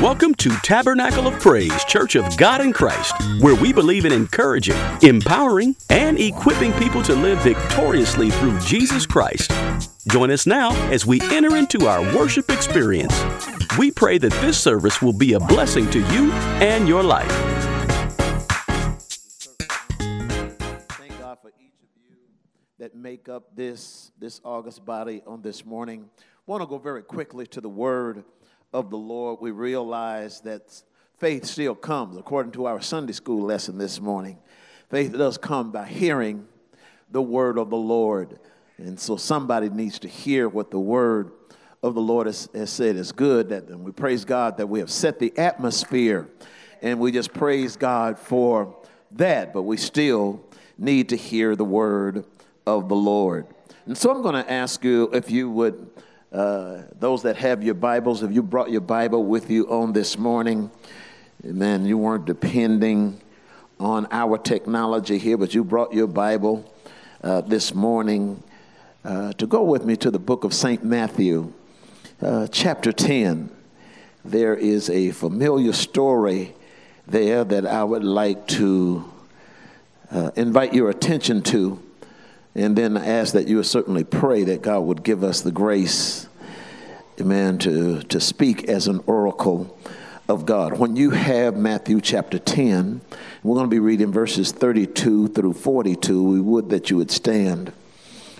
Welcome to Tabernacle of Praise Church of God in Christ, where we believe in encouraging, empowering, and equipping people to live victoriously through Jesus Christ. Join us now as we enter into our worship experience. We pray that this service will be a blessing to you and your life. Thank God for each of you that make up this this August body on this morning. I Want to go very quickly to the word of the Lord. We realize that faith still comes according to our Sunday school lesson this morning. Faith does come by hearing the word of the Lord. And so somebody needs to hear what the word of the Lord has, has said is good. That, and we praise God that we have set the atmosphere. And we just praise God for that. But we still need to hear the word of the Lord. And so I'm going to ask you if you would, uh, those that have your Bibles, if you brought your Bible with you on this morning, amen, you weren't depending on our technology here, but you brought your Bible uh, this morning uh, to go with me to the book of St. Matthew, uh, chapter 10. There is a familiar story there that I would like to uh, invite your attention to, and then I ask that you would certainly pray that God would give us the grace, amen, to, to speak as an oracle of God. When you have Matthew chapter 10, we're going to be reading verses 32 through 42. We would that you would stand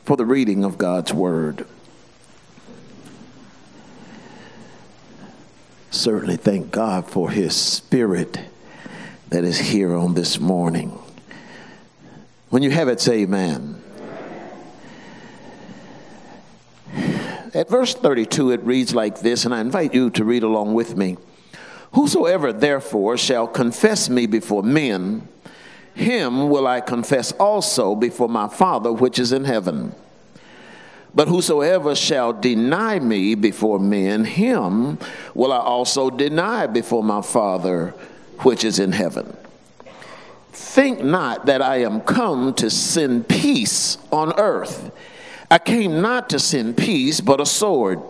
for the reading of God's word. Certainly thank God for his spirit that is here on this morning. When you have it, say amen. At verse 32, it reads like this, and I invite you to read along with me. Whosoever therefore shall confess me before men, him will I confess also before my Father which is in heaven. But whosoever shall deny me before men, him will I also deny before my Father which is in heaven. Think not that I am come to send peace on earth. I came not to send peace, but a sword.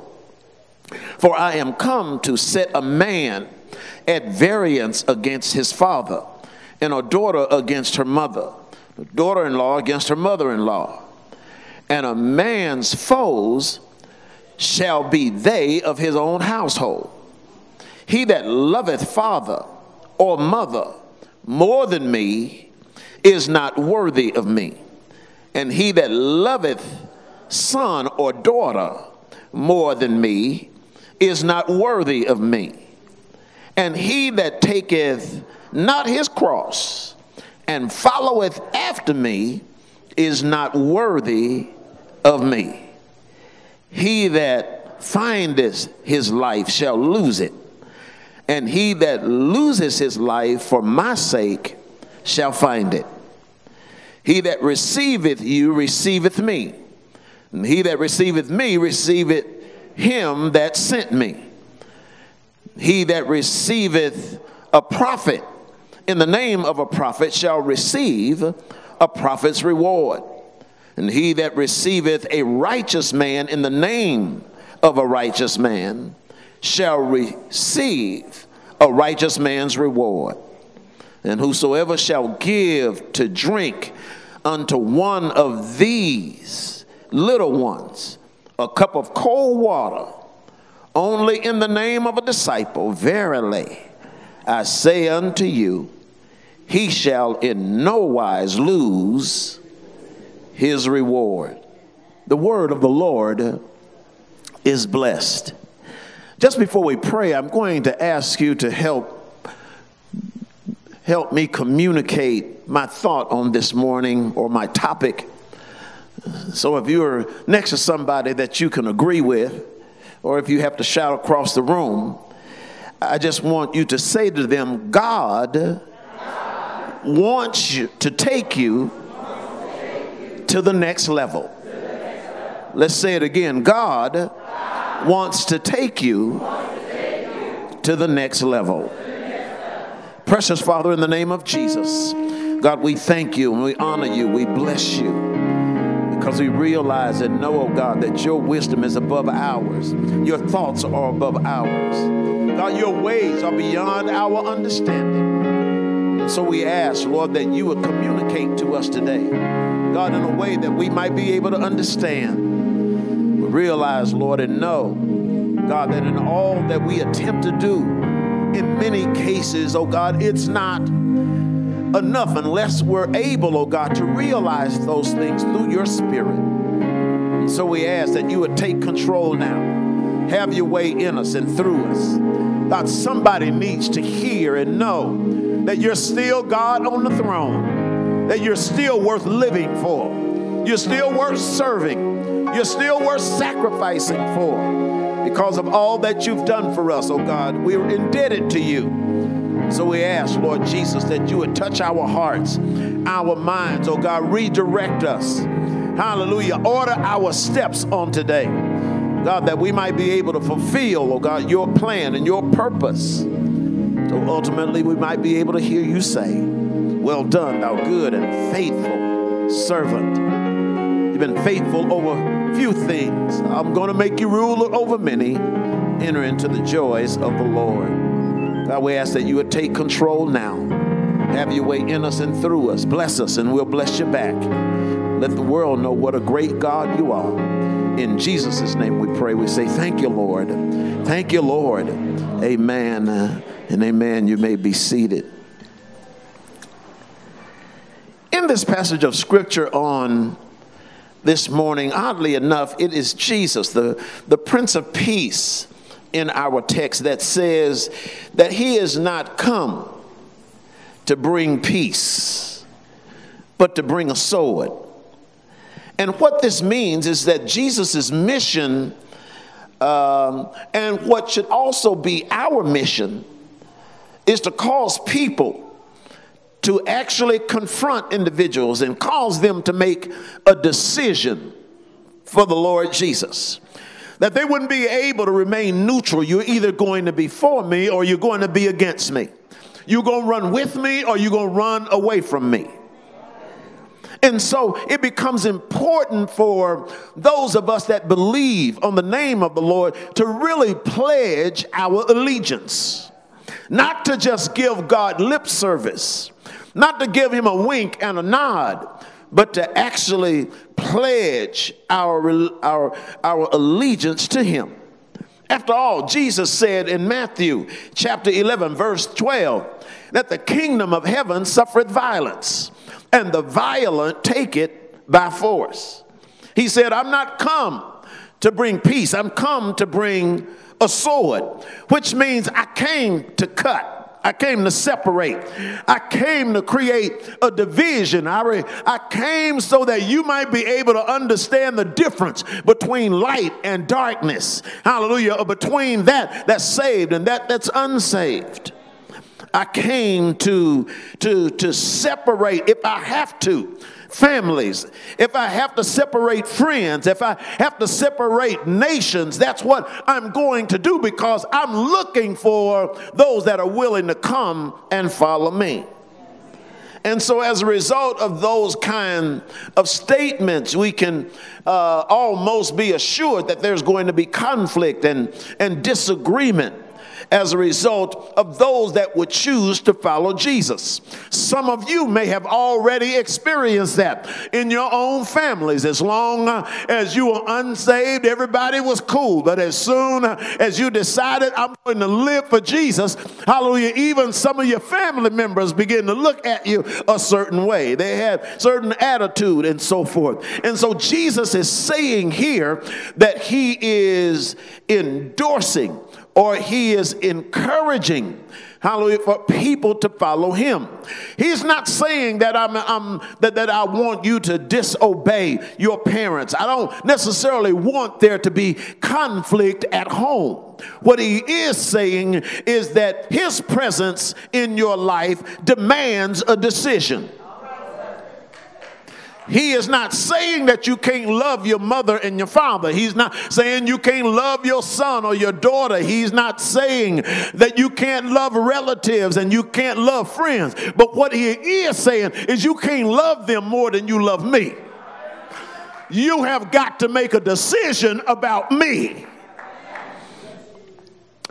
For I am come to set a man at variance against his father, and a daughter against her mother, a daughter in law against her mother in law. And a man's foes shall be they of his own household. He that loveth father or mother more than me is not worthy of me. And he that loveth son or daughter more than me is not worthy of me. And he that taketh not his cross and followeth after me is not worthy of me. He that findeth his life shall lose it, and he that loses his life for my sake shall find it. He that receiveth you receiveth me, and he that receiveth me receiveth him that sent me. He that receiveth a prophet in the name of a prophet shall receive a prophet's reward. And he that receiveth a righteous man in the name of a righteous man shall receive a righteous man's reward. And whosoever shall give to drink unto one of these little ones a cup of cold water, only in the name of a disciple, verily I say unto you, he shall in no wise lose his reward. The word of the Lord is blessed. Just before we pray, I'm going to ask you to help help me communicate my thought on this morning or my topic. So if you're next to somebody that you can agree with, or if you have to shout across the room, I just want you to say to them, God wants you to take you to the next level. Let's say it again. God wants to take you to the next level. Precious Father, in the name of Jesus, God, we thank you and we honor you. We bless you. Because we realize and know, oh God, that your wisdom is above ours. Your thoughts are above ours. God, your ways are beyond our understanding. And so we ask, Lord, that you would communicate to us today, God, in a way that we might be able to understand. We realize, Lord, and know, God, that in all that we attempt to do, in many cases, oh God, it's not enough unless we're able, oh God, to realize those things through your spirit. And so we ask that you would take control now. Have your way in us and through us. God, somebody needs to hear and know that you're still God on the throne, that you're still worth living for, you're still worth serving, you're still worth sacrificing for because of all that you've done for us, oh God. We're indebted to you. So we ask, Lord Jesus, that you would touch our hearts, our minds, oh God, redirect us. Hallelujah. Order our steps on today. God, that we might be able to fulfill, oh God, your plan and your purpose. So ultimately, we might be able to hear you say, Well done, thou good and faithful servant. You've been faithful over few things. I'm going to make you ruler over many. Enter into the joys of the Lord. God, we ask that you would take control now. Have your way in us and through us. Bless us, and we'll bless you back. Let the world know what a great God you are. In Jesus' name we pray. We say, Thank you, Lord. Thank you, Lord. Amen uh, and amen. You may be seated. In this passage of scripture on this morning, oddly enough, it is Jesus, the, the Prince of Peace in our text that says that he is not come to bring peace, but to bring a sword. And what this means is that Jesus' mission, um, and what should also be our mission, is to cause people to actually confront individuals and cause them to make a decision for the Lord Jesus that they wouldn't be able to remain neutral. You're either going to be for me or you're going to be against me. You're going to run with me or you're going to run away from me. And so it becomes important for those of us that believe on the name of the Lord to really pledge our allegiance. Not to just give God lip service, not to give him a wink and a nod, but to actually pledge our, our, our allegiance to him. After all, Jesus said in Matthew chapter 11, verse 12, that the kingdom of heaven suffereth violence, and the violent take it by force. He said, I'm not come to bring peace, I'm come to bring a sword, which means I came to cut. I came to separate. I came to create a division. I, re, I came so that you might be able to understand the difference between light and darkness. Hallelujah. Between that that's saved and that that's unsaved. I came to, to, to separate if I have to families, if I have to separate friends, if I have to separate nations, that's what I'm going to do because I'm looking for those that are willing to come and follow me. And so, as a result of those kind of statements, we can uh, almost be assured that there's going to be conflict and, and disagreement as a result of those that would choose to follow Jesus. Some of you may have already experienced that in your own families. As long uh, as you were unsaved, everybody was cool. But as soon as you decided, I'm going to live for Jesus, hallelujah, even some of your family members begin to look at you a certain way. They have certain attitude and so forth. And so Jesus is saying here that he is endorsing or he is encouraging hallelujah for people to follow him. He's not saying that i'm, I'm that, that i want you to disobey your parents. I don't necessarily want there to be conflict at home. What he is saying is that his presence in your life demands a decision he is not saying that you can't love your mother and your father. He's not saying you can't love your son or your daughter. He's not saying that you can't love relatives and you can't love friends. But what he is saying is you can't love them more than you love me. you have got to make a decision about me.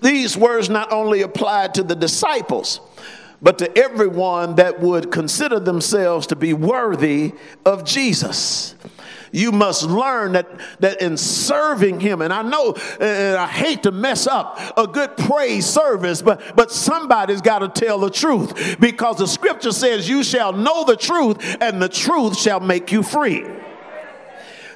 These words not only apply to the disciples, but to everyone that would consider themselves to be worthy of Jesus. You must learn that, that in serving him, and I know and I hate to mess up a good praise service, but, but somebody's got to tell the truth because the scripture says, You shall know the truth, and the truth shall make you free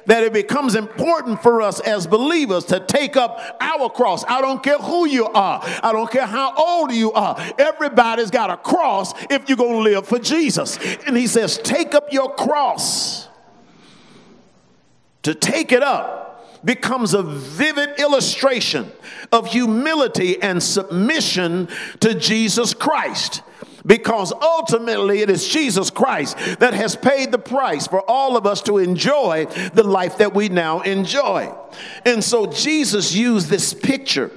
that it becomes important for us as believers to take up our cross. I don't care who you are, I don't care how old you are. Everybody's got a cross if you're going to live for Jesus. And he says, Take up your cross. To take it up becomes a vivid illustration of humility and submission to Jesus Christ because ultimately it is Jesus Christ that has paid the price for all of us to enjoy the life that we now enjoy. And so Jesus used this picture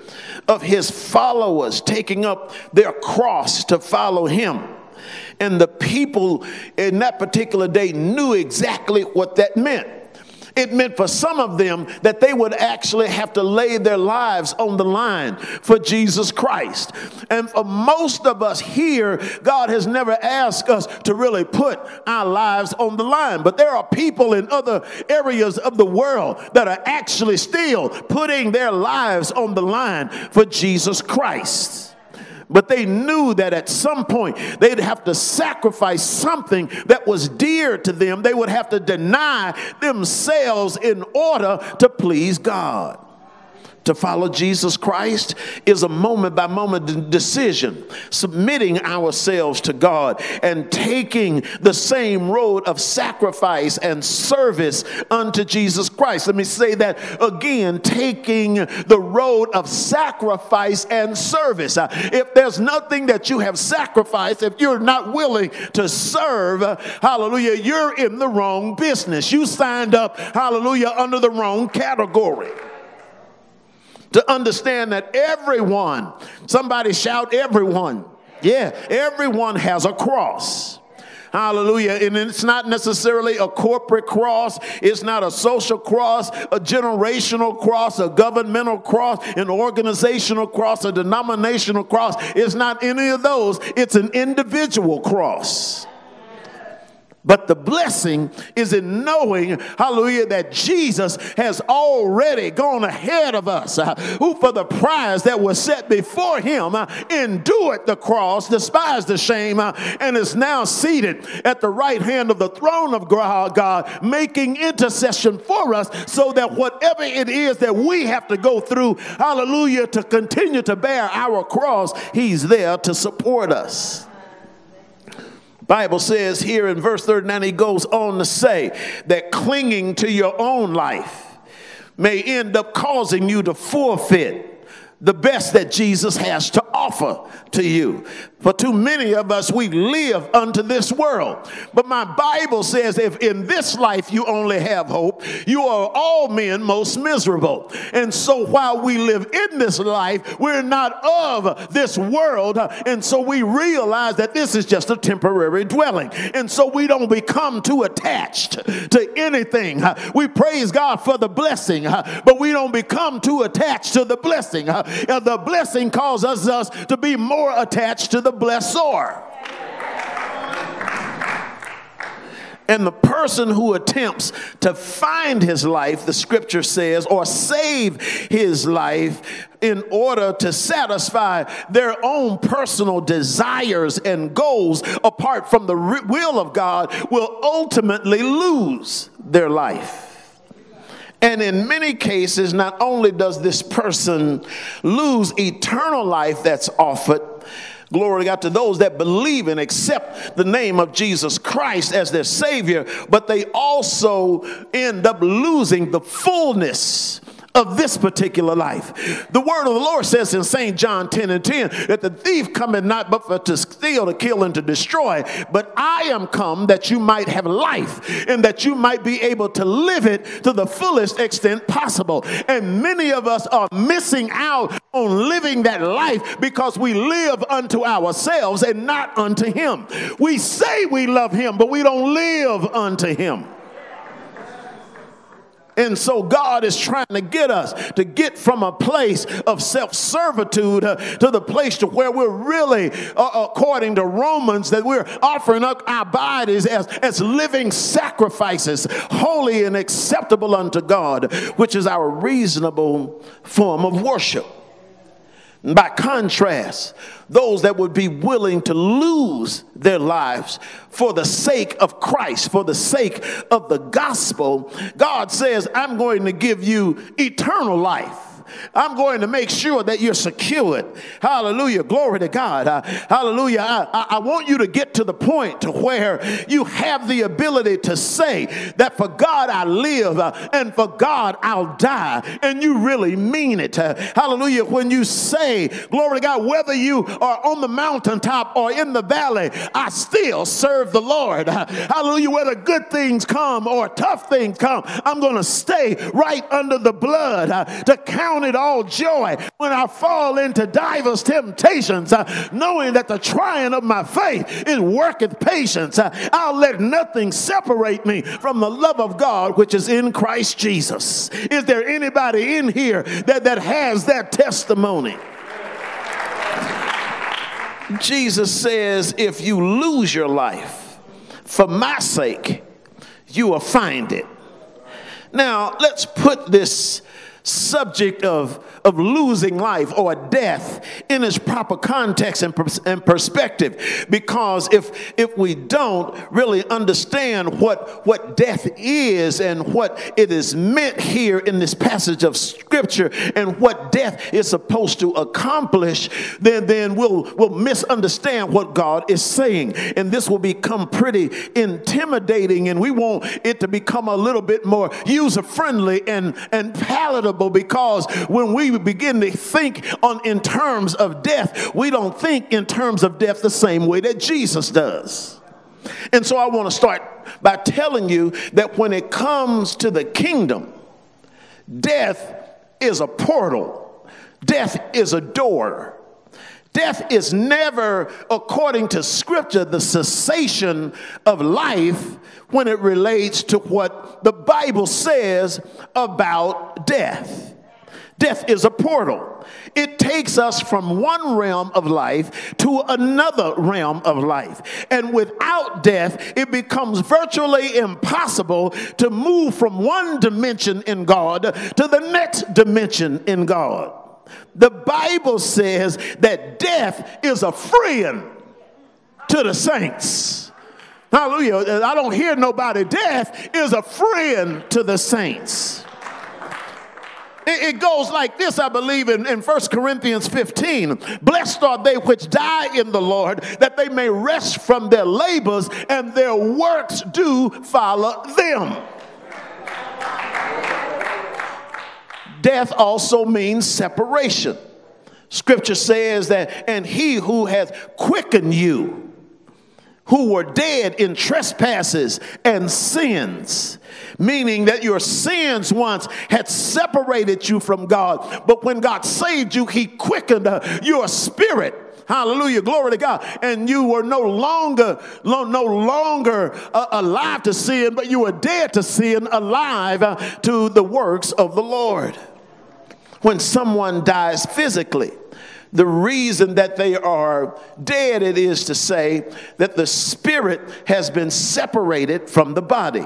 of his followers taking up their cross to follow him. And the people in that particular day knew exactly what that meant. It meant for some of them that they would actually have to lay their lives on the line for Jesus Christ. And for most of us here, God has never asked us to really put our lives on the line. But there are people in other areas of the world that are actually still putting their lives on the line for Jesus Christ. But they knew that at some point they'd have to sacrifice something that was dear to them. They would have to deny themselves in order to please God. To follow Jesus Christ is a moment by moment decision, submitting ourselves to God and taking the same road of sacrifice and service unto Jesus Christ. Let me say that again taking the road of sacrifice and service. Uh, if there's nothing that you have sacrificed, if you're not willing to serve, uh, hallelujah, you're in the wrong business. You signed up, hallelujah, under the wrong category to understand that everyone, somebody shout, everyone. Yeah, everyone has a cross. Hallelujah. And it's not necessarily a corporate cross, it's not a social cross, a generational cross, a governmental cross, an organizational cross, a denominational cross. It's not any of those, it's an individual cross. But the blessing is in knowing, hallelujah, that Jesus has already gone ahead of us, uh, who for the prize that was set before him uh, endured the cross, despised the shame, uh, and is now seated at the right hand of the throne of God, making intercession for us so that whatever it is that we have to go through, hallelujah, to continue to bear our cross, he's there to support us. Bible says here in verse 39, he goes on to say that clinging to your own life may end up causing you to forfeit the best that Jesus has to offer to you. For too many of us, we live unto this world. But my Bible says if in this life you only have hope, you are all men most miserable. And so while we live in this life, we're not of this world. And so we realize that this is just a temporary dwelling. And so we don't become too attached to anything. We praise God for the blessing, but we don't become too attached to the blessing. The blessing causes us to be more attached to the blessor. And the person who attempts to find his life, the scripture says, or save his life in order to satisfy their own personal desires and goals apart from the will of God, will ultimately lose their life. And in many cases, not only does this person lose eternal life that's offered, Glory to God to those that believe and accept the name of Jesus Christ as their Savior, but they also end up losing the fullness of this particular life. The word of the Lord says in St. John 10 and 10 that the thief cometh not but for to steal, to kill, and to destroy. But I am come that you might have life and that you might be able to live it to the fullest extent possible. And many of us are missing out on living that life because we live unto ourselves and not unto Him. We say we love Him, but we don't live unto Him. And so God is trying to get us to get from a place of self servitude uh, to the place to where we're really, uh, according to Romans, that we're offering up our bodies as, as living sacrifices, holy and acceptable unto God, which is our reasonable form of worship. By contrast, those that would be willing to lose their lives for the sake of Christ, for the sake of the gospel, God says, I'm going to give you eternal life. I'm going to make sure that you're secured. Hallelujah. Glory to God. Uh, hallelujah. I, I, want you to get to the point to where you have the ability to say that for God I live uh, and for God I'll die. And you really mean it. Uh, hallelujah. When you say, glory to God, whether you are on the mountaintop or in the valley, I still serve the Lord. Uh, hallelujah. Whether good things come or tough things come, I'm going to stay right under the blood uh, to count count it all joy when I fall into divers temptations, uh, knowing that the trying of my faith is worketh patience. Uh, I'll let nothing separate me from the love of God which is in Christ Jesus. Is there anybody in here that, that has that testimony? Jesus says, if you lose your life for my sake, you will find it. Now, let's put this subject of, of losing life or death in its proper context and, pers- and perspective. Because if, if we don't really understand what, what death is and what it is meant here in this passage of scripture and what death is supposed to accomplish, then, then we'll, we'll misunderstand what God is saying. And this will become pretty intimidating, and we want it to become a little bit more user friendly and, and palatable because when we begin to think on in terms of death, we don't think in terms of death the same way that Jesus does. And so I want to start by telling you that when it comes to the kingdom, death is a portal, death is a door. Death is never, according to scripture, the cessation of life when it relates to what the Bible says about death. Death is a portal. It takes us from one realm of life to another realm of life. And without death, it becomes virtually impossible to move from one dimension in God to the next dimension in God. The Bible says that death is a friend to the saints. Hallelujah. I don't hear nobody. Death is a friend to the saints. It, goes like this, I believe, in, in 1 Corinthians 15. Blessed are they which die in the Lord, that they may rest from their labors, and their works do follow them. Death also means separation. Scripture says that, and he who hath quickened you, who were dead in trespasses and sins, meaning that your sins once had separated you from God, but when God saved you, he quickened uh, your spirit. Hallelujah. Glory to God. And you were no longer, no, no longer uh, alive to sin, but you were dead to sin, alive uh, to the works of the Lord when someone dies physically. The reason that they are dead, it is to say that the spirit has been separated from the body.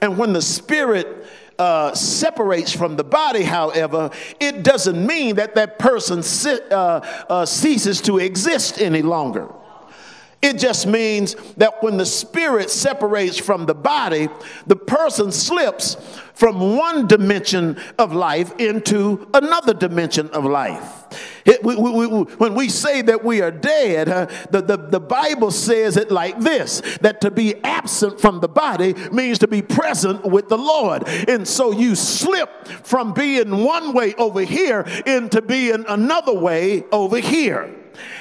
And when the spirit uh, separates from the body, however, it doesn't mean that that person uh, uh, ceases to exist any longer. It just means that when the spirit separates from the body, the person slips from one dimension of life into another dimension of life. It, we, we, we, when we say that we are dead, uh, the, the, the Bible says it like this that to be absent from the body means to be present with the Lord. And so you slip from being one way over here into being another way over here.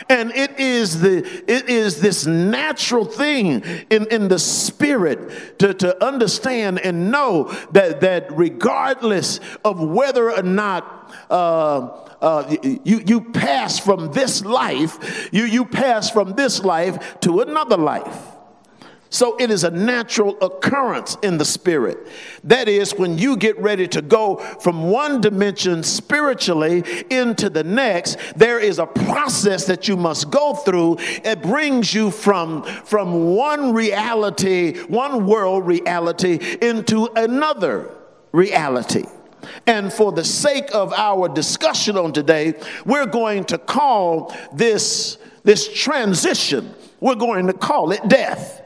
And it is the it is this natural thing in, in the spirit to, to understand and know that that regardless of whether or not uh, uh, you, you pass from this life, you, you pass from this life to another life. So it is a natural occurrence in the spirit. That is, when you get ready to go from one dimension spiritually into the next, there is a process that you must go through. It brings you from, from one reality, one world reality, into another reality. And for the sake of our discussion on today, we're going to call this, this transition, we're going to call it death.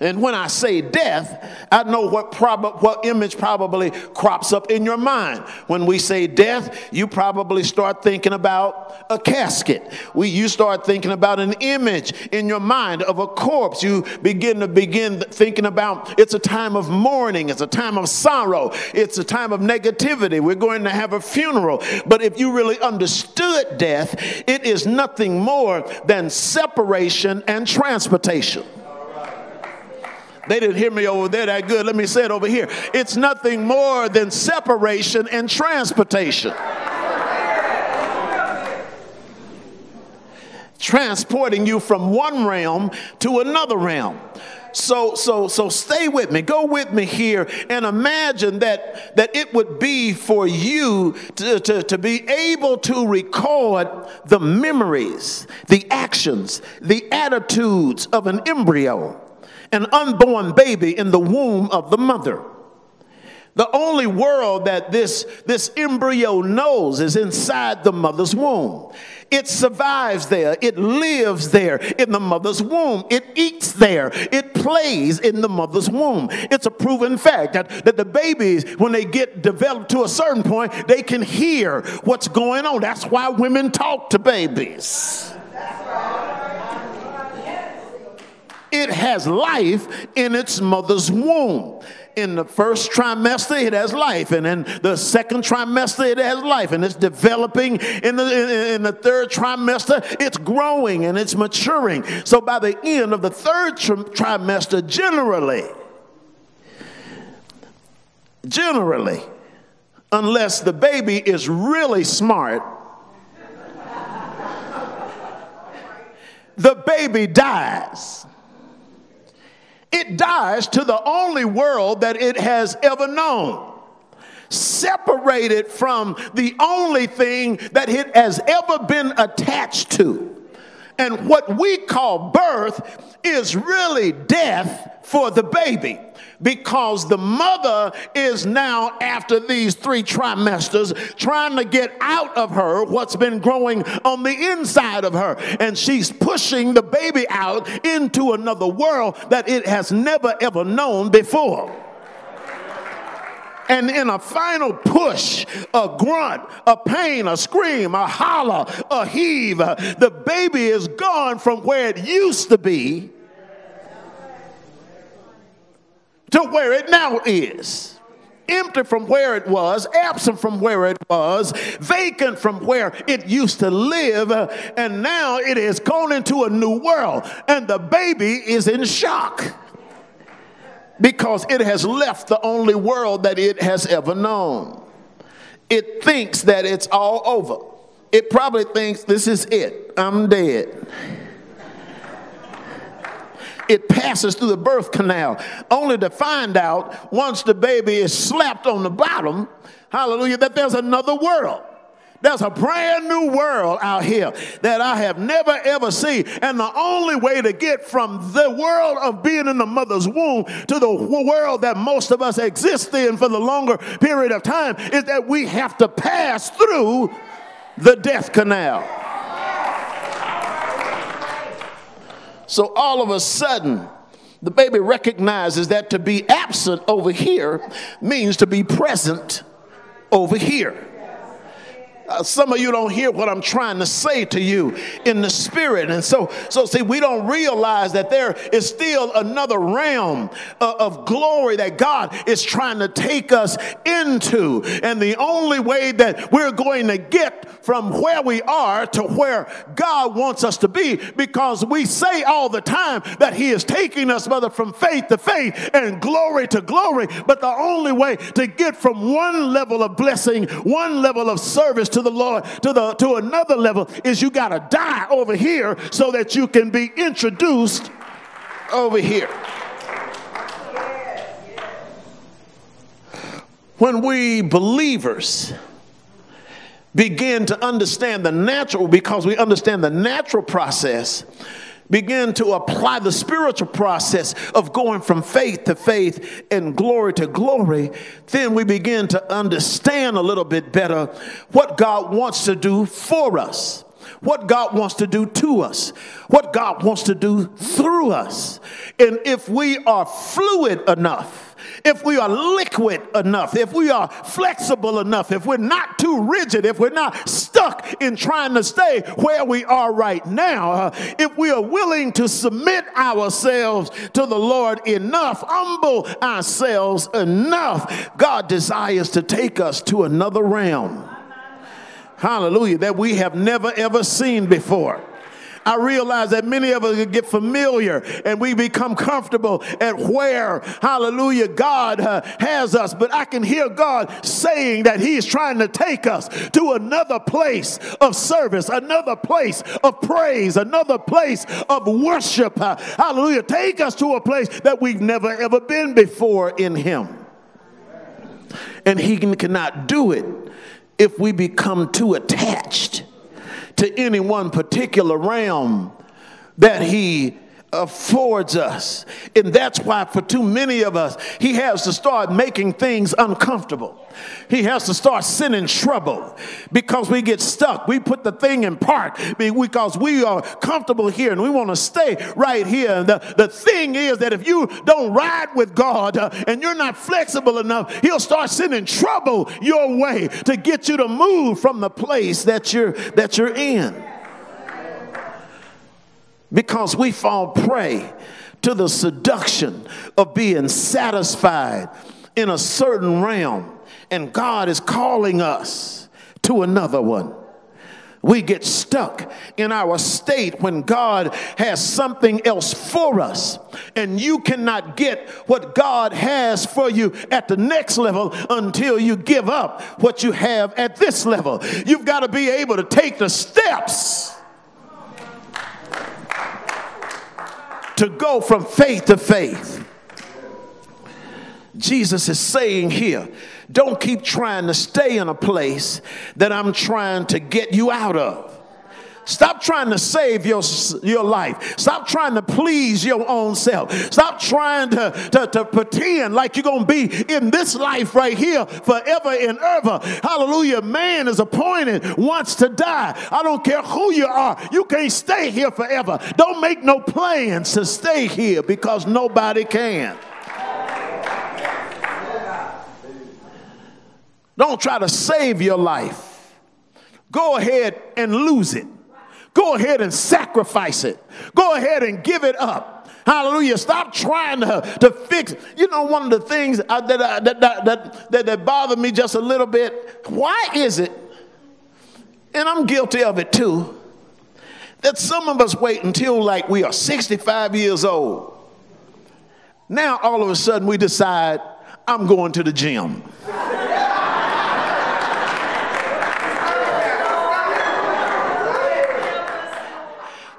And when I say death, I know what, prob- what image probably crops up in your mind. When we say death, you probably start thinking about a casket. We, you start thinking about an image in your mind of a corpse. You begin to begin thinking about it's a time of mourning, it's a time of sorrow, it's a time of negativity. We're going to have a funeral. But if you really understood death, it is nothing more than separation and transportation. They didn't hear me over there that good. Let me say it over here. It's nothing more than separation and transportation. Transporting you from one realm to another realm. So, so, so stay with me. Go with me here and imagine that, that it would be for you to, to, to be able to record the memories, the actions, the attitudes of an embryo an unborn baby in the womb of the mother. The only world that this, this embryo knows is inside the mother's womb. It survives there. It lives there in the mother's womb. It eats there. It plays in the mother's womb. It's a proven fact that, that the babies, when they get developed to a certain point, they can hear what's going on. That's why women talk to babies. It has life in its mother's womb. In the first trimester, it has life, and in the second trimester, it has life, and it's developing. In the, in, the third trimester, it's growing and it's maturing. So by the end of the third trimester, generally, generally, unless the baby is really smart, the baby dies it dies to the only world that it has ever known. Separated from the only thing that it has ever been attached to. And what we call birth is really death for the baby because the mother is now, after these three trimesters, trying to get out of her what's been growing on the inside of her. And she's pushing the baby out into another world that it has never ever known before. And in a final push, a grunt, a pain, a scream, a holler, a heave, the baby is gone from where it used to be to where it now is. Empty from where it was, absent from where it was, vacant from where it used to live, and now it has gone into a new world. And the baby is in shock because it has left the only world that it has ever known. It thinks that it's all over. It probably thinks this is it. I'm dead it passes through the birth canal, only to find out once the baby is slapped on the bottom, hallelujah, that there's another world. There's a brand new world out here that I have never ever seen. And the only way to get from the world of being in the mother's womb to the world that most of us exist in for the longer period of time is that we have to pass through the death canal. So all of a sudden, the baby recognizes that to be absent over here means to be present over here. Uh, some of you don't hear what I'm trying to say to you in the spirit. And so, so see, we don't realize that there is still another realm of, of glory that God is trying to take us into. And the only way that we're going to get from where we are to where God wants us to be, because we say all the time that He is taking us, brother, from faith to faith and glory to glory. But the only way to get from one level of blessing, one level of service to the Lord to the to another level is you got to die over here so that you can be introduced over here. When we believers begin to understand the natural because we understand the natural process begin to apply the spiritual process of going from faith to faith and glory to glory, then we begin to understand a little bit better what God wants to do for us what God wants to do to us, what God wants to do through us. And if we are fluid enough, if we are liquid enough, if we are flexible enough, if we're not too rigid, if we're not stuck in trying to stay where we are right now, uh, if we are willing to submit ourselves to the Lord enough, humble ourselves enough, God desires to take us to another realm hallelujah, that we have never ever seen before. I realize that many of us get familiar and we become comfortable at where, hallelujah, God uh, has us. But I can hear God saying that He is trying to take us to another place of service, another place of praise, another place of worship. Uh, hallelujah. Take us to a place that we've never ever been before in Him. And He cannot do it if we become too attached to any one particular realm that he affords us. And that's why, for too many of us, he has to start making things uncomfortable. He has to start sending trouble because we get stuck. We put the thing in park because we are comfortable here and we want to stay right here. And the, the thing is that if you don't ride with God uh, and you're not flexible enough, He'll start sending trouble your way to get you to move from the place that you're that you're in because we fall prey to the seduction of being satisfied in a certain realm, and God is calling us to another one. We get stuck in our state when God has something else for us, and you cannot get what God has for you at the next level until you give up what you have at this level. You've got to be able to take the steps to go from faith to faith. Jesus is saying here, don't keep trying to stay in a place that I'm trying to get you out of. Stop trying to save your, your life. Stop trying to please your own self. Stop trying to, to, to pretend like you're going to be in this life right here forever and ever. Hallelujah. Man is appointed once to die. I don't care who you are. You can't stay here forever. Don't make no plans to stay here because nobody can. Don't try to save your life. Go ahead and lose it. Go ahead and sacrifice it. Go ahead and give it up. Hallelujah. Stop trying to, to fix. You know, one of the things uh, that, uh, that, that, that, that, that bother me just a little bit why is it, and I'm guilty of it too, that some of us wait until like we are 65 years old. Now all of a sudden we decide, I'm going to the gym.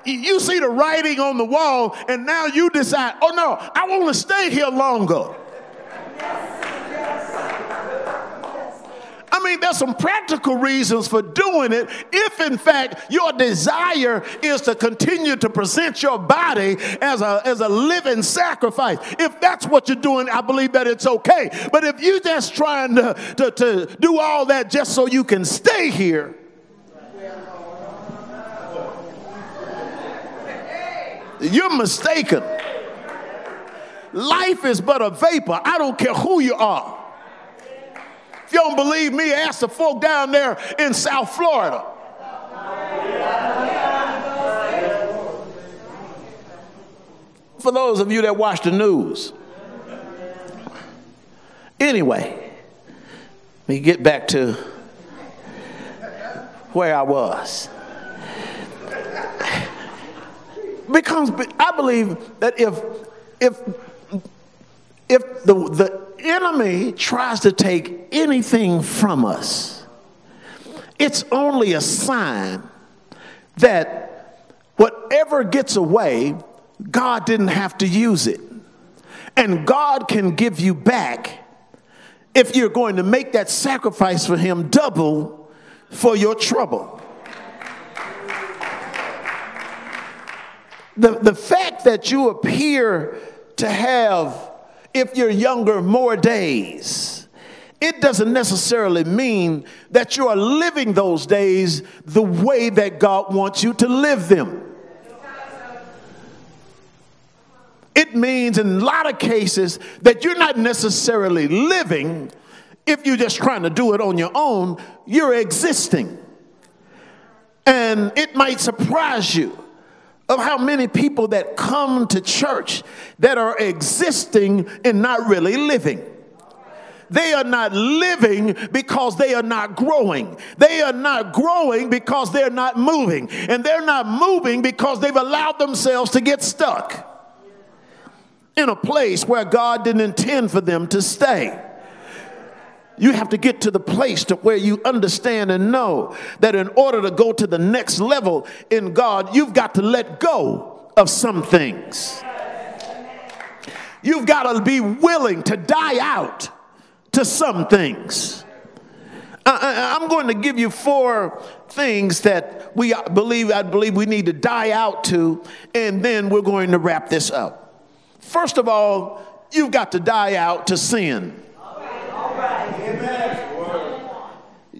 You see the writing on the wall, and now you decide, oh no, I want to stay here longer. I mean, there's some practical reasons for doing it if, in fact, your desire is to continue to present your body as a, as a living sacrifice. If that's what you're doing, I believe that it's okay. But if you're just trying to, to, to do all that just so you can stay here, You're mistaken. Life is but a vapor. I don't care who you are. If you don't believe me, ask the folk down there in South Florida. For those of you that watch the news. Anyway, let me get back to where I was. Because I believe that if if if the, the enemy tries to take anything from us, it's only a sign that whatever gets away, God didn't have to use it. And God can give you back if you're going to make that sacrifice for Him double for your trouble. The, the fact that you appear to have, if you're younger, more days, it doesn't necessarily mean that you are living those days the way that God wants you to live them. It means in a lot of cases that you're not necessarily living if you're just trying to do it on your own, you're existing. And it might surprise you of how many people that come to church that are existing and not really living. They are not living because they are not growing. They are not growing because they're not moving. And they're not moving because they've allowed themselves to get stuck in a place where God didn't intend for them to stay. You have to get to the place to where you understand and know that in order to go to the next level in God, you've got to let go of some things. You've got to be willing to die out to some things. Uh, uh, uh, I, am going to give you four things that we believe I believe we need to die out to, and then we're going to wrap this up. First of all, you've got to die out to sin.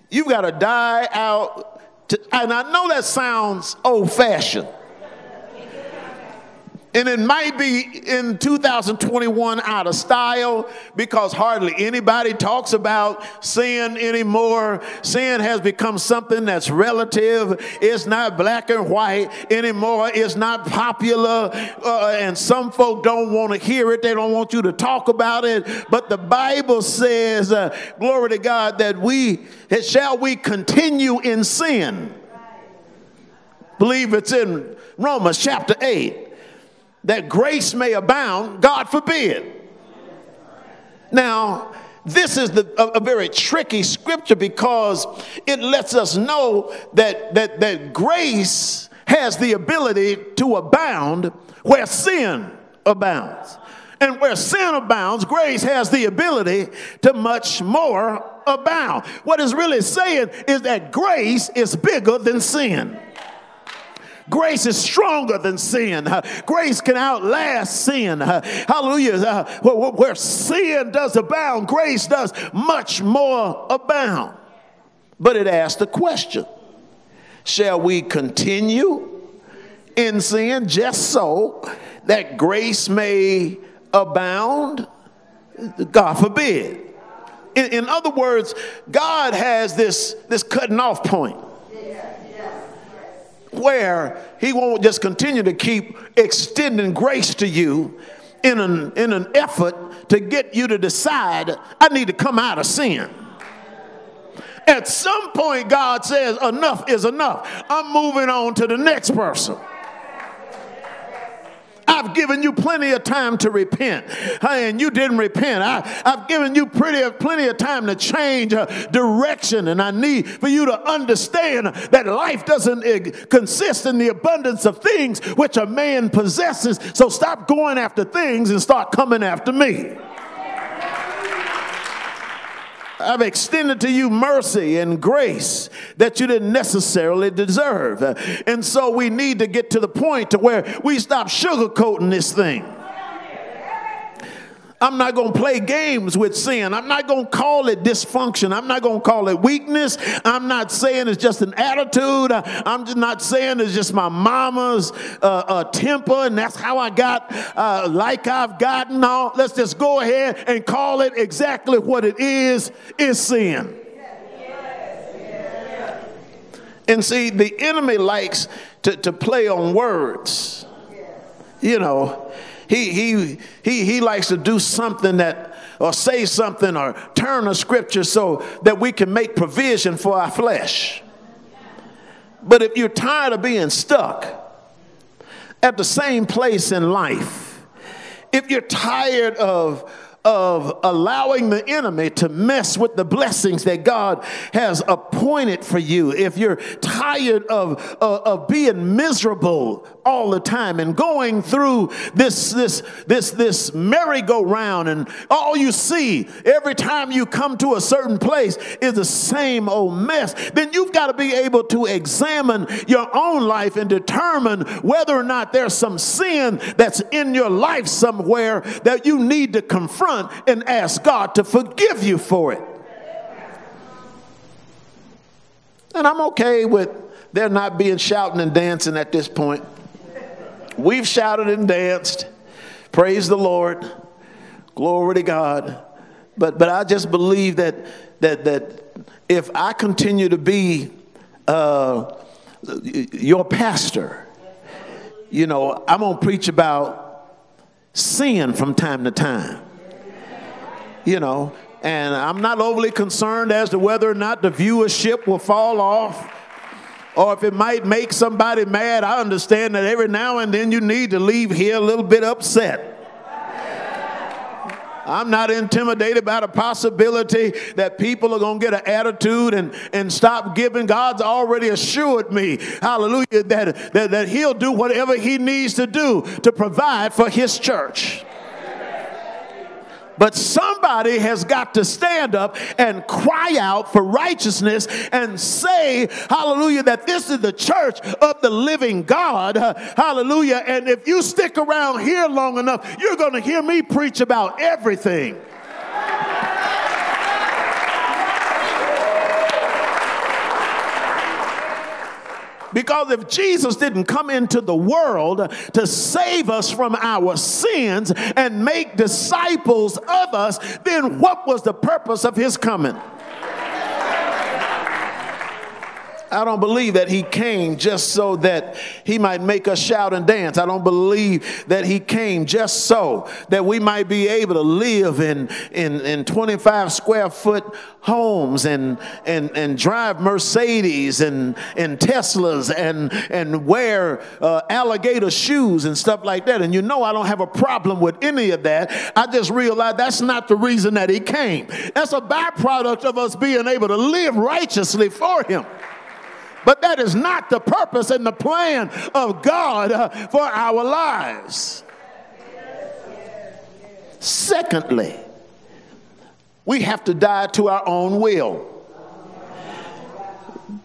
You've got to die out. To, and I know that sounds old fashioned. And it might be in 2021 out of style because hardly anybody talks about sin anymore. Sin has become something that's relative. It's not black and white anymore. It's not popular. Uh, and some folk don't want to hear it. They don't want you to talk about it. But the Bible says, uh, glory to God, that we, shall we continue in sin? Believe it's in Romans chapter 8 that grace may abound, God forbid. Now, this is the, a, a, very tricky scripture because it lets us know that, that, that grace has the ability to abound where sin abounds. And where sin abounds, grace has the ability to much more abound. What it's really saying is that grace is bigger than sin. Grace is stronger than sin. Grace can outlast sin. Hallelujah. Where sin does abound, grace does much more abound. But it asks the question Shall we continue in sin just so that grace may abound? God forbid. In, in other words, God has this, this cutting off point where he won't just continue to keep extending grace to you in an, in an effort to get you to decide, I need to come out of sin. At some point, God says, enough is enough. I'm moving on to the next person. I've given you plenty of time to repent, and you didn't repent. I, have given you pretty, plenty of time to change uh, direction, and I need for you to understand that life doesn't consist in the abundance of things which a man possesses. So stop going after things and start coming after me. I've extended to you mercy and grace that you didn't necessarily deserve. And so we need to get to the point to where we stop sugarcoating this thing. I'm not going to play games with sin. I'm not going to call it dysfunction. I'm not going to call it weakness. I'm not saying it's just an attitude. I'm just not saying it's just my mama's uh, uh, temper and that's how I got uh, like I've gotten. No, let's just go ahead and call it exactly what it is. Is sin. And see, the enemy likes to, to play on words. You know, he, he, he, he likes to do something that, or say something, or turn a scripture so that we can make provision for our flesh. But if you're tired of being stuck at the same place in life, if you're tired of, of allowing the enemy to mess with the blessings that God has appointed for you, if you're tired of, of, being miserable all the time and going through this, this, this, this merry-go-round and all you see every time you come to a certain place is the same old mess, then you've got to be able to examine your own life and determine whether or not there's some sin that's in your life somewhere that you need to confront and ask God to forgive you for it. And I'm okay with there not being shouting and dancing at this point. We've shouted and danced. Praise the Lord. Glory to God. But but I just believe that that that if I continue to be uh, your pastor, you know, I'm gonna preach about sin from time to time. You know, and I'm not overly concerned as to whether or not the viewership will fall off or if it might make somebody mad, I understand that every now and then you need to leave here a little bit upset. I'm not intimidated by the possibility that people are going to get an attitude and, and stop giving. God's already assured me, hallelujah, that, that, that He'll do whatever He needs to do to provide for His church. But somebody has got to stand up and cry out for righteousness and say, hallelujah, that this is the church of the living God. Hallelujah. And if you stick around here long enough, you're going to hear me preach about everything. Because if Jesus didn't come into the world to save us from our sins and make disciples of us, then what was the purpose of his coming? I don't believe that he came just so that he might make us shout and dance. I don't believe that he came just so that we might be able to live in, in, in 25 square foot homes and, and, and drive Mercedes and, and Teslas and, and wear uh, alligator shoes and stuff like that. And you know, I don't have a problem with any of that. I just realized that's not the reason that he came. That's a byproduct of us being able to live righteously for him. But that is not the purpose and the plan of God uh, for our lives. Secondly, we have to die to our own will.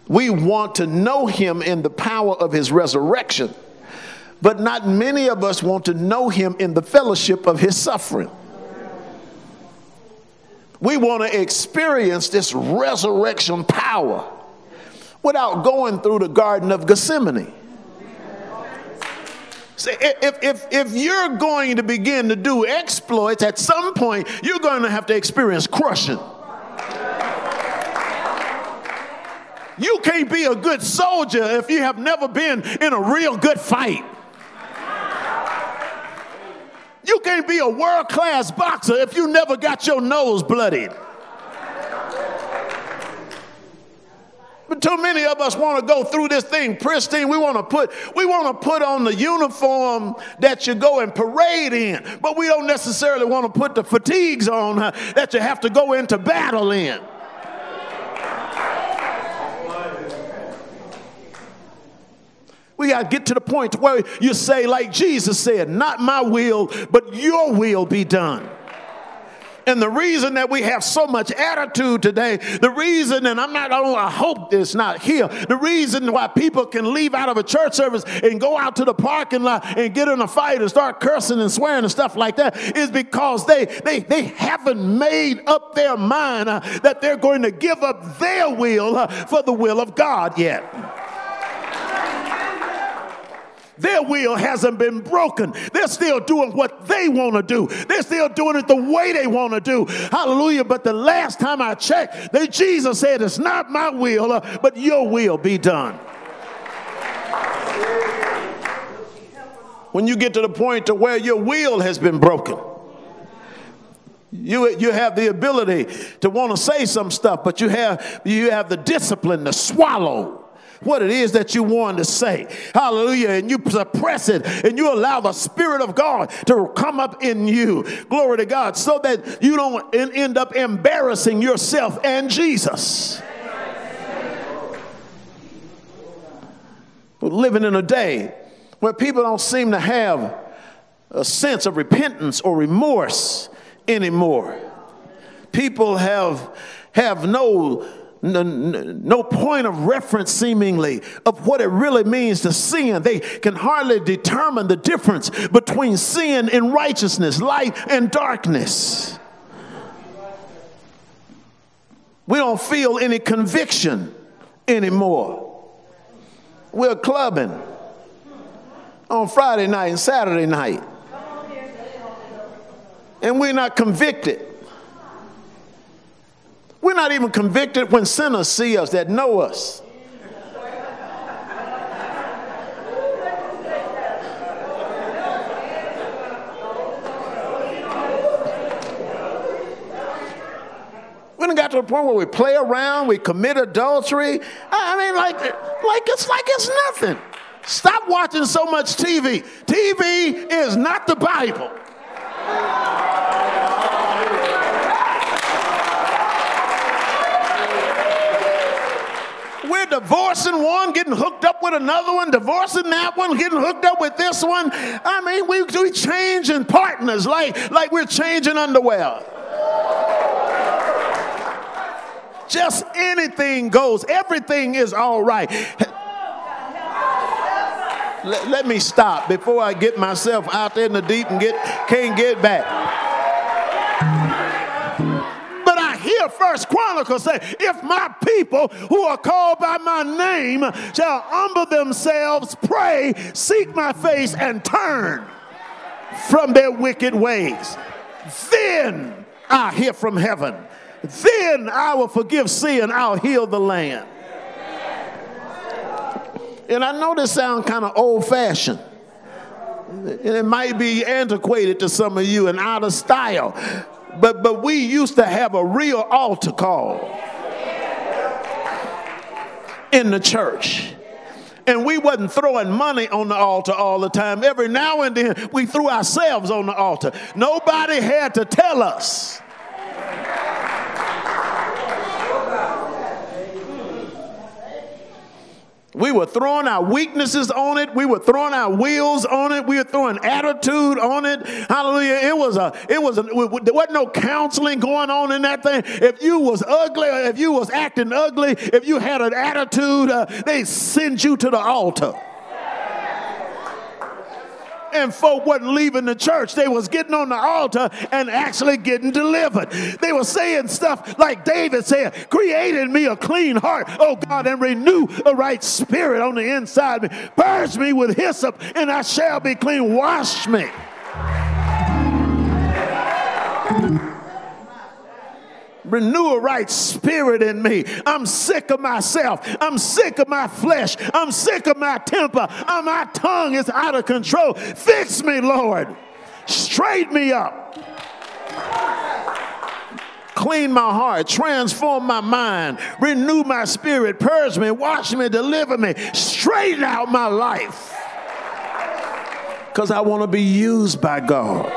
We want to know him in the power of his resurrection, but not many of us want to know him in the fellowship of his suffering. We want to experience this resurrection power without going through the Garden of Gethsemane. See, if, if, if you're going to begin to do exploits, at some point you're going to have to experience crushing. You can't be a good soldier if you have never been in a real good fight. You can't be a world class boxer if you never got your nose bloodied. But too many of us want to go through this thing pristine. We want to put we want to put on the uniform that you go and parade in, but we don't necessarily want to put the fatigues on uh, that you have to go into battle in. We got to get to the point where you say, like Jesus said, not my will, but your will be done. And the reason that we have so much attitude today, the reason, and I'm not, I hope it's not here, the reason why people can leave out of a church service and go out to the parking lot and get in a fight and start cursing and swearing and stuff like that is because they, they, they haven't made up their mind uh, that they're going to give up their will uh, for the will of God yet. Their will hasn't been broken. They're still doing what they want to do. They're still doing it the way they want to do. Hallelujah. But the last time I checked, they, Jesus said, It's not my will, uh, but your will be done. When you get to the point to where your will has been broken, you, you have the ability to want to say some stuff, but you have, you have the discipline to swallow what it is that you want to say. Hallelujah. And you suppress it and you allow the Spirit of God to come up in you. Glory to God. So that you don't end up embarrassing yourself and Jesus. We're living in a day where people don't seem to have a sense of repentance or remorse anymore. People have, have no no, no point of reference, seemingly, of what it really means to sin. They can hardly determine the difference between sin and righteousness, light and darkness. We don't feel any conviction anymore. We're clubbing on Friday night and Saturday night, and we're not convicted. We're not even convicted when sinners see us that know us. We done got to the point where we play around, we commit adultery. I mean, like, like it's like it's nothing. Stop watching so much TV. TV is not the Bible. Divorcing one, getting hooked up with another one, divorcing that one, getting hooked up with this one. I mean, we, we changing partners like, like we're changing underwear. Just anything goes. Everything is all right. Let, let, me stop before I get myself out there in the deep and get can't get back. First Chronicles say, if my people who are called by my name shall humble themselves, pray, seek my face, and turn from their wicked ways, then I hear from heaven. Then I will forgive sin, I'll heal the land. And I know this sounds kind of old fashioned. And it might be antiquated to some of you and out of style. But, but we used to have a real altar call in the church. And we wasn't throwing money on the altar all the time. Every now and then we threw ourselves on the altar. Nobody had to tell us. We were throwing our weaknesses on it. We were throwing our wheels on it. We were throwing attitude on it. Hallelujah. It was a, it was a, there wasn't no counseling going on in that thing. If you was ugly, if you was acting ugly, if you had an attitude, uh, they send you to the altar and folk wasn't leaving the church. They was getting on the altar and actually getting delivered. They were saying stuff like David said, created me a clean heart, oh God, and renew a right spirit on the inside of me. Purge me with hyssop and I shall be clean. Wash me. Renew a right spirit in me. I'm sick of myself. I'm sick of my flesh. I'm sick of my temper. Uh, my tongue is out of control. Fix me, Lord. Straighten me up. Clean my heart, transform my mind, renew my spirit, purge me, wash me, deliver me, straighten out my life. Because I want to be used by God.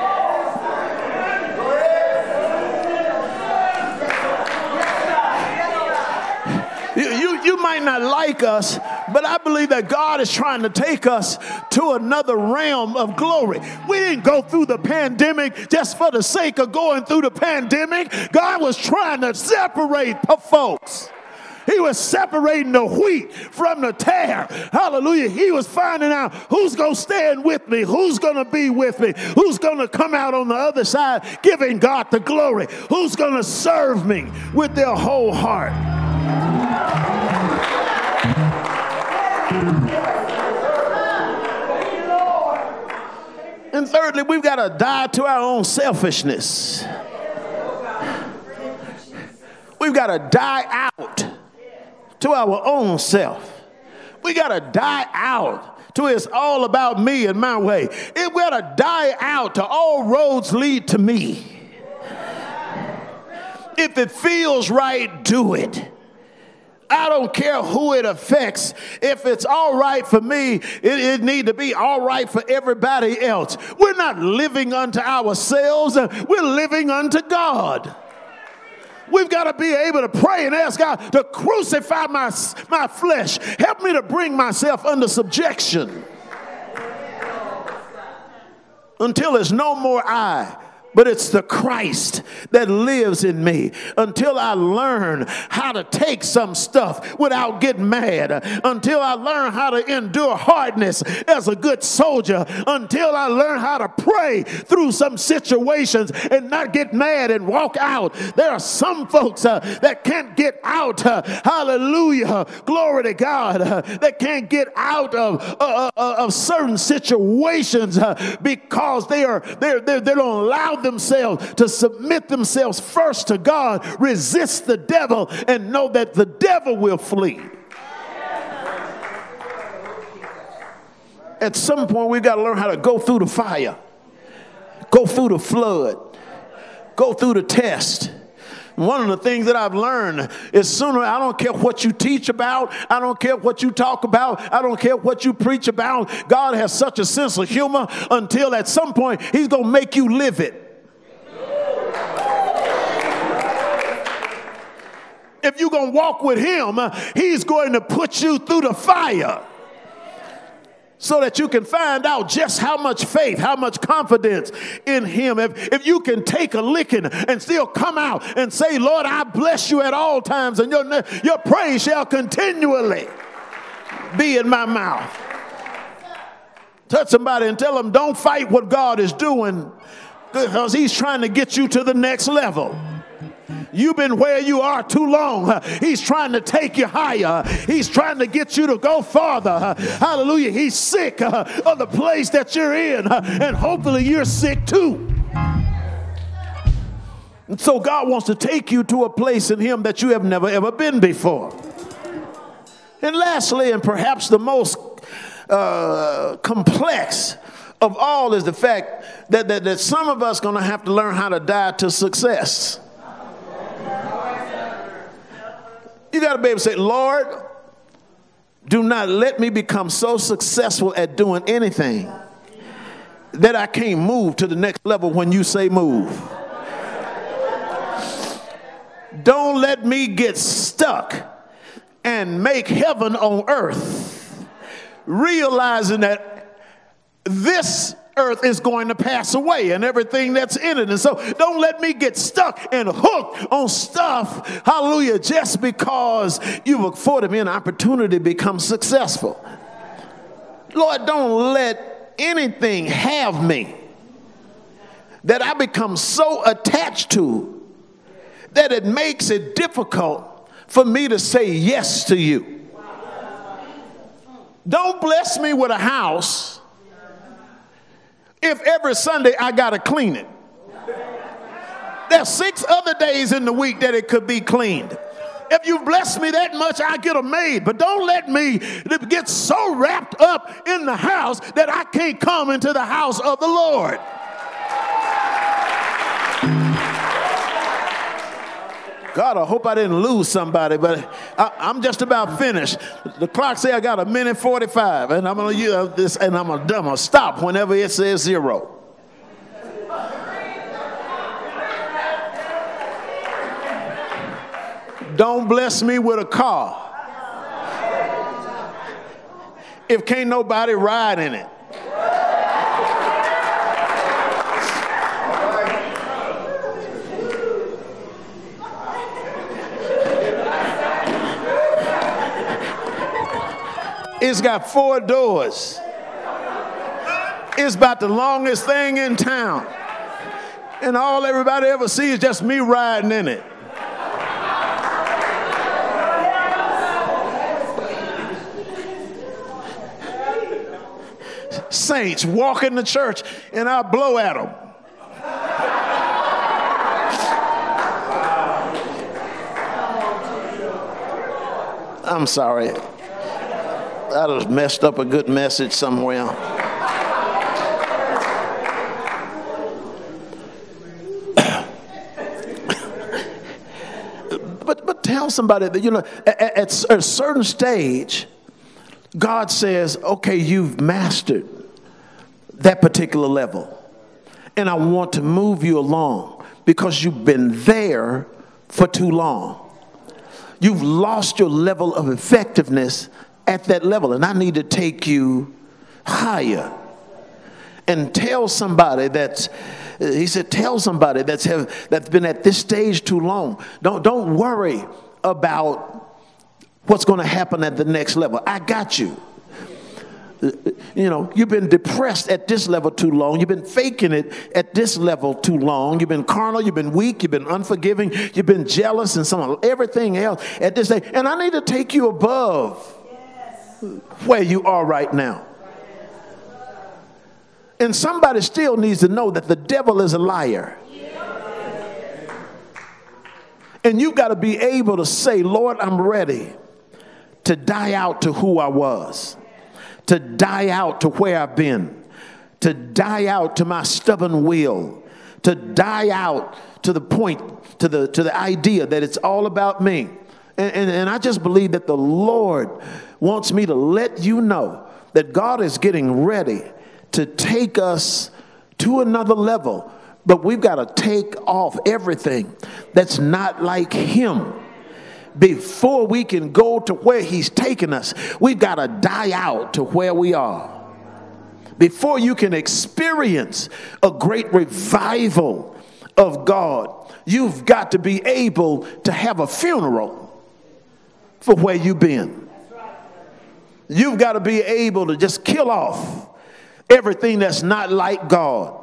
You might not like us, but I believe that God is trying to take us to another realm of glory. We didn't go through the pandemic just for the sake of going through the pandemic. God was trying to separate the folks. He was separating the wheat from the tare. Hallelujah. He was finding out who's going to stand with me, who's going to be with me, who's going to come out on the other side giving God the glory, who's going to serve me with their whole heart. And thirdly, we've got to die to our own selfishness. We've got to die out to our own self. We got to die out to it's all about me and my way. It we got to die out to all roads lead to me. If it feels right, do it. I don't care who it affects. If it's all right for me, it, it need to be all right for everybody else. We're not living unto ourselves, uh, we're living unto God. We've got to be able to pray and ask God to crucify my, my flesh. Help me to bring myself under subjection until there's no more I but it's the Christ that lives in me. Until I learn how to take some stuff without getting mad, until I learn how to endure hardness as a good soldier, until I learn how to pray through some situations and not get mad and walk out. There are some folks uh, that can't get out, uh, hallelujah, glory to God, uh, that can't get out of, uh, uh, of certain situations uh, because they are they they don't allow themselves to submit themselves first to God, resist the devil, and know that the devil will flee. At some point, we've got to learn how to go through the fire, go through the flood, go through the test. One of the things that I've learned is sooner, I don't care what you teach about, I don't care what you talk about, I don't care what you preach about. God has such a sense of humor until at some point He's going to make you live it. If you're going to walk with him, uh, he's going to put you through the fire so that you can find out just how much faith, how much confidence in Him. If, if you can take a licking and still come out and say, Lord, I bless you at all times, and your, your praise shall continually be in my mouth. Touch somebody and tell them, don't fight what God is doing because He's trying to get you to the next level. You've been where you are too long. He's trying to take you higher. He's trying to get you to go farther. Hallelujah. He's sick of the place that you're in, and hopefully you're sick too. And so God wants to take you to a place in Him that you have never ever been before. And lastly, and perhaps the most uh, complex of all, is the fact that, that, that some of us are going to have to learn how to die to success. You got to be able to say, Lord, do not let me become so successful at doing anything that I can't move to the next level when you say move. Don't let me get stuck and make heaven on earth, realizing that this earth is going to pass away and everything that's in it. And so don't let me get stuck and hooked on stuff, hallelujah, just because you've afforded me an opportunity to become successful. Lord, don't let anything have me that I become so attached to that it makes it difficult for me to say yes to you. Don't bless me with a house if every Sunday I got to clean it. There's six other days in the week that it could be cleaned. If you bless me that much, I get a maid. But don't let me get so wrapped up in the house that I can't come into the house of the Lord. God, I hope I didn't lose somebody, but I, am just about finished. The clock say I got a minute 45, and I'm gonna use this, and I'm gonna, I'm gonna stop whenever it says zero. Don't bless me with a car if can't nobody ride in it. It's got four doors. It's about the longest thing in town. And all everybody ever sees is just me riding in it. Saints walk in the church and I blow at them. I'm sorry. That has messed up a good message somewhere. but, but tell somebody that, you know, at, at a certain stage, God says, okay, you've mastered that particular level. And I want to move you along because you've been there for too long. You've lost your level of effectiveness at that level, and I need to take you higher. And tell somebody that's uh, he said, tell somebody that's have that's been at this stage too long. Don't don't worry about what's going to happen at the next level. I got you uh, you know, you've been depressed at this level too long. You've been faking it at this level too long. You've been carnal. You've been weak. You've been unforgiving. You've been jealous and some everything else at this day. And I need to take you above where you are right now. And somebody still needs to know that the devil is a liar. And you got to be able to say, Lord, I'm ready to die out to who I was to die out to where I've been, to die out to my stubborn will, to die out to the point, to the, to the idea that it's all about me. And, and, and I just believe that the Lord wants me to let you know that God is getting ready to take us to another level. But we've got to take off everything that's not like Him before we can go to where He's taken us, we've got to die out to where we are. Before you can experience a great revival of God, you've got to be able to have a funeral for where you've been. You've got to be able to just kill off everything that's not like God.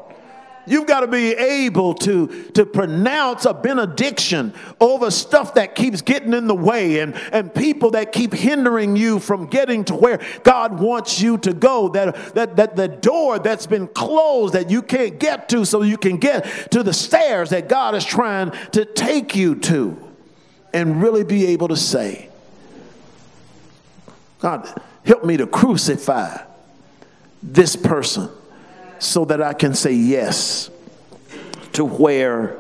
You've got to be able to, to pronounce a benediction over stuff that keeps getting in the way and, and people that keep hindering you from getting to where God wants you to go. That, that, that the door that's been closed that you can't get to so you can get to the stairs that God is trying to take you to. And really be able to say, God, help me to crucify this person so that I can say yes to where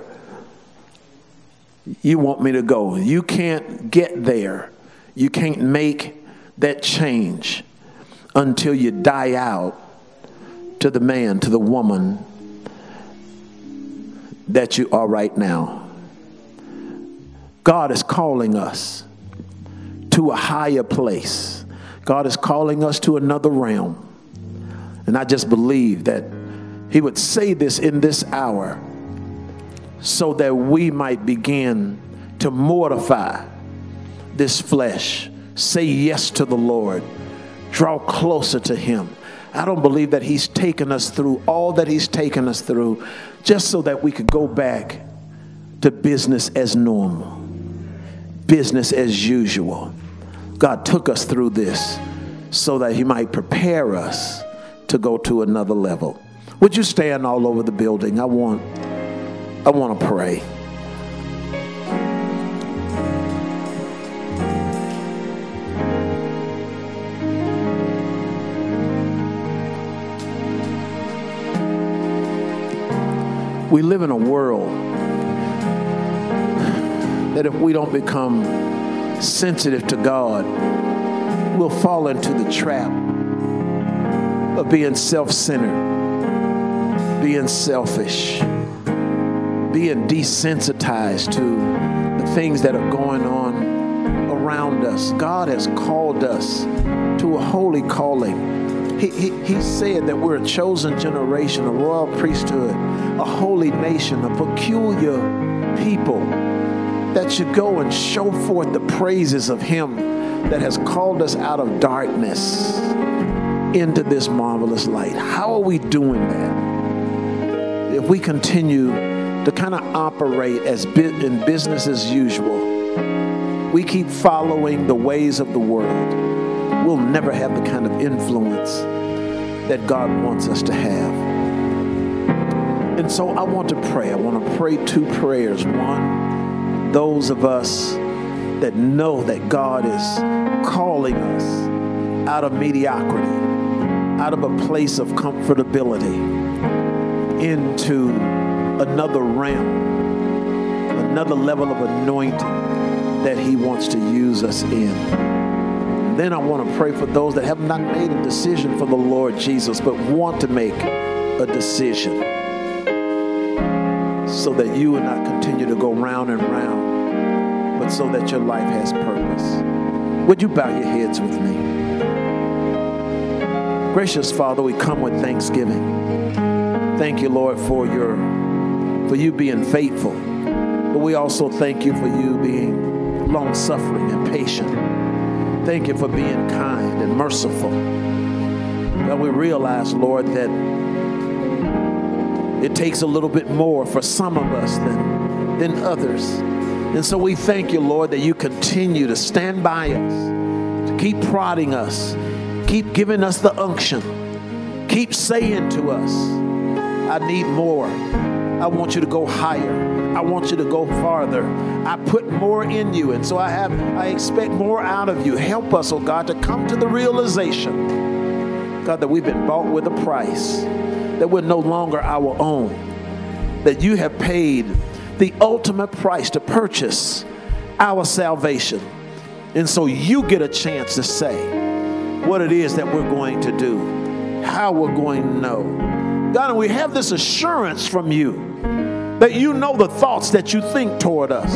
you want me to go. You can't get there. You can't make that change until you die out to the man, to the woman that you are right now. God is calling us to a higher place. God is calling us to another realm. And I just believe that He would say this in this hour so that we might begin to mortify this flesh. Say yes to the Lord, draw closer to Him. I don't believe that He's taken us through all that He's taken us through just so that we could go back to business as normal, business as usual. God took us through this so that He might prepare us to go to another level. Would you stand all over the building? I want I want to pray. We live in a world that if we don't become sensitive to God, we'll fall into the trap of being self centered, being selfish, being desensitized to the things that are going on around us. God has called us to a holy calling. He, he, he said that we're a chosen generation, a royal priesthood, a holy nation, a peculiar people that should go and show forth the praises of Him that has called us out of darkness into this marvelous light. How are we doing that? If we continue to kind of operate as in business as usual, we keep following the ways of the world, we'll never have the kind of influence that God wants us to have. And so I want to pray. I want to pray two prayers. One, those of us that know that God is calling us out of mediocrity out of a place of comfortability into another realm, another level of anointing, that He wants to use us in. Then I want to pray for those that have not made a decision for the Lord Jesus, but want to make a decision so that you will not continue to go round and round, but so that your life has purpose. Would you bow your heads with me? Gracious Father, we come with thanksgiving. Thank you, Lord, for your for you being faithful. But we also thank you for you being long suffering and patient. Thank you for being kind and merciful. But we realize, Lord, that it takes a little bit more for some of us than, than others. And so we thank you, Lord, that you continue to stand by us, to keep prodding us, keep giving us the unction, keep saying to us, I need more. I want you to go higher. I want you to go farther. I put more in you, and so I have I expect more out of you. Help us, oh God, to come to the realization, God, that we've been bought with a price that we're no longer our own, that you have paid the ultimate price to purchase our salvation. And so you get a chance to say what it is that we're going to do, how we're going to know. God, and we have this assurance from you that you know the thoughts that you think toward us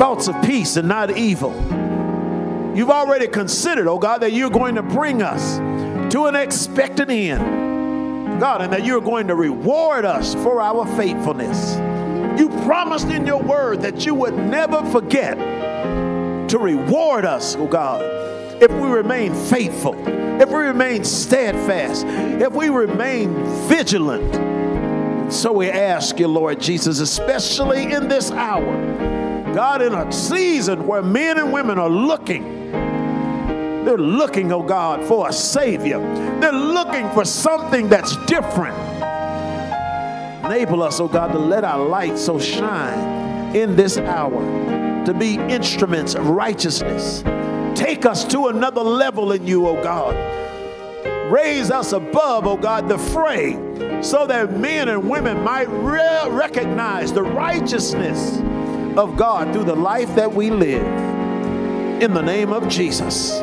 thoughts of peace and not evil. You've already considered, oh God, that you're going to bring us to an expected end. God, and that you're going to reward us for our faithfulness. You promised in your word that you would never forget to reward us, oh God, if we remain faithful, if we remain steadfast, if we remain vigilant. So we ask you, Lord Jesus, especially in this hour, God, in a season where men and women are looking they're looking, oh God, for a Savior. They're looking for something that's different. Enable us, oh God, to let our light so shine in this hour, to be instruments of righteousness. Take us to another level in you, oh God. Raise us above, oh God, the fray, so that men and women might re- recognize the righteousness of God through the life that we live. In the name of Jesus.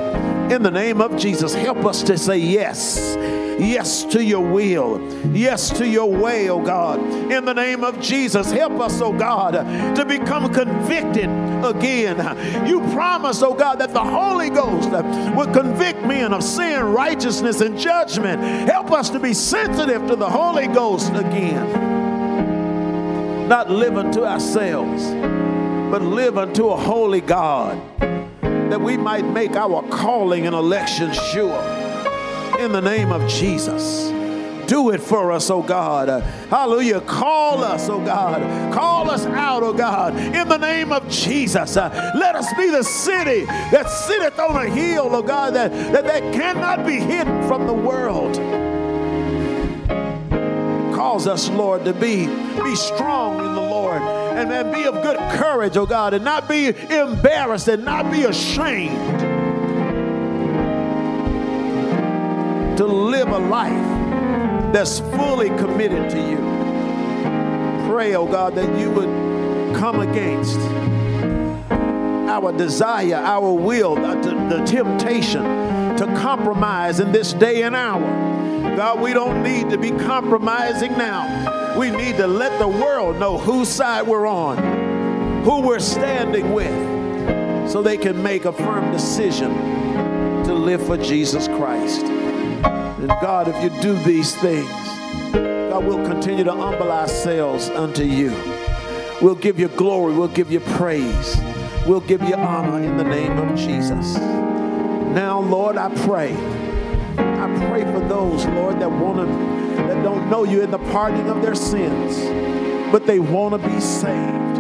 In the name of Jesus, help us to say yes. Yes to your will. Yes to your way, oh God. In the name of Jesus, help us, oh God, to become convicted again. You promise, oh God, that the Holy Ghost will convict men of sin, righteousness, and judgment. Help us to be sensitive to the Holy Ghost again. Not live unto ourselves, but live unto a holy God that we might make our calling and election sure. In the name of Jesus. Do it for us, oh God. hallelujah. Call us, oh God. Call us out, oh God. In the name of Jesus. Let us be the city that sitteth on a hill, oh God, that, that, that cannot be hidden from the world cause us, Lord, to be, be strong in the Lord and, and be of good courage, oh God, and not be embarrassed and not be ashamed. To live a life that's fully committed to you. Pray, oh God, that you would come against our desire, our will, the, the temptation to compromise in this day and hour God, we don't need to be compromising now. We need to let the world know whose side we're on, who we're standing with, so they can make a firm decision to live for Jesus Christ. And God, if you do these things, God, we'll continue to humble ourselves unto you. We'll give you glory, we'll give you praise, we'll give you honor in the name of Jesus. Now, Lord, I pray I pray for those, Lord, that want to, that don't know you in the pardoning of their sins, but they want to be saved.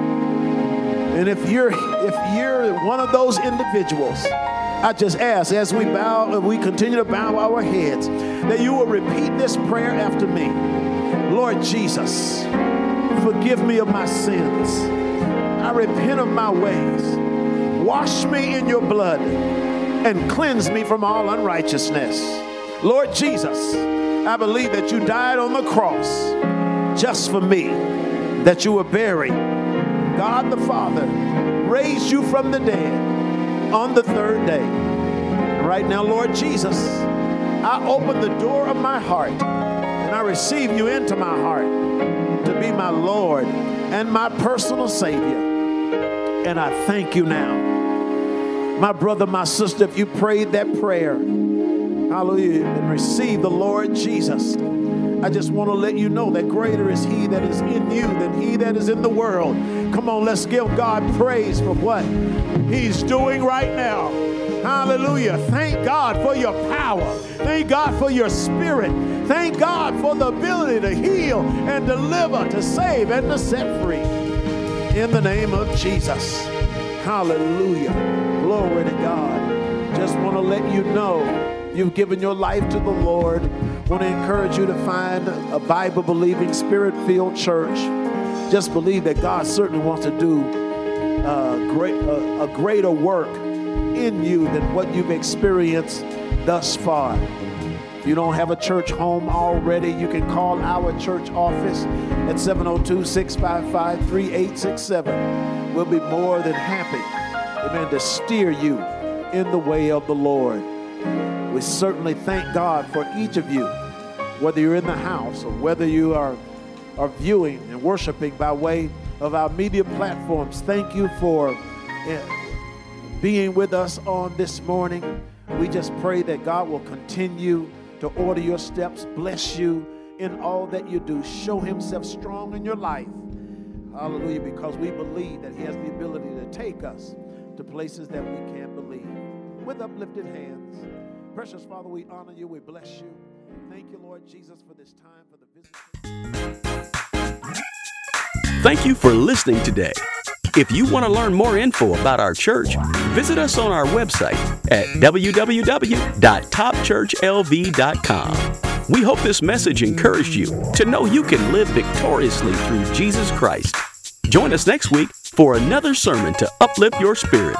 And if you're if you're one of those individuals, I just ask as we bow, we continue to bow our heads, that you will repeat this prayer after me. Lord Jesus, forgive me of my sins. I repent of my ways. Wash me in your blood and cleanse me from all unrighteousness. Lord Jesus, I believe that you died on the cross just for me, that you were buried. God the Father raised you from the dead on the third day. Right now, Lord Jesus, I open the door of my heart and I receive you into my heart to be my Lord and my personal Savior. And I thank you now. My brother, my sister, if you prayed that prayer, hallelujah, and receive the Lord Jesus, I just want to let you know that greater is He that is in you than He that is in the world. Come on, let's give God praise for what He's doing right now. Hallelujah. Thank God for your power. Thank God for your spirit. Thank God for the ability to heal and deliver, to save and to set free. In the name of Jesus. Hallelujah. Glory to God. Just want to let you know you've given your life to the Lord. Want to encourage you to find a Bible believing, spirit filled church. Just believe that God certainly wants to do a, great, a, a greater work in you than what you've experienced thus far. If you don't have a church home already, you can call our church office at 702 655 3867. We'll be more than happy, amen, to steer you in the way of the Lord. We certainly thank God for each of you, whether you're in the house or whether you are, are viewing and worshiping by way of our media platforms. Thank you for eh, being with us on this morning. We just pray that God will continue to order your steps, bless you in all that you do, show Himself strong in your life. Hallelujah, because we believe that He has the ability to take us to places that we can't believe. With uplifted hands. Precious Father, we honor you, we bless you. Thank you, Lord Jesus, for this time, for the visit. Thank you for listening today. If you want to learn more info about our church, visit us on our website at www.topchurchlv.com. We hope this message encouraged you to know you can live victoriously through Jesus Christ. Join us next week for another sermon to uplift your spirit.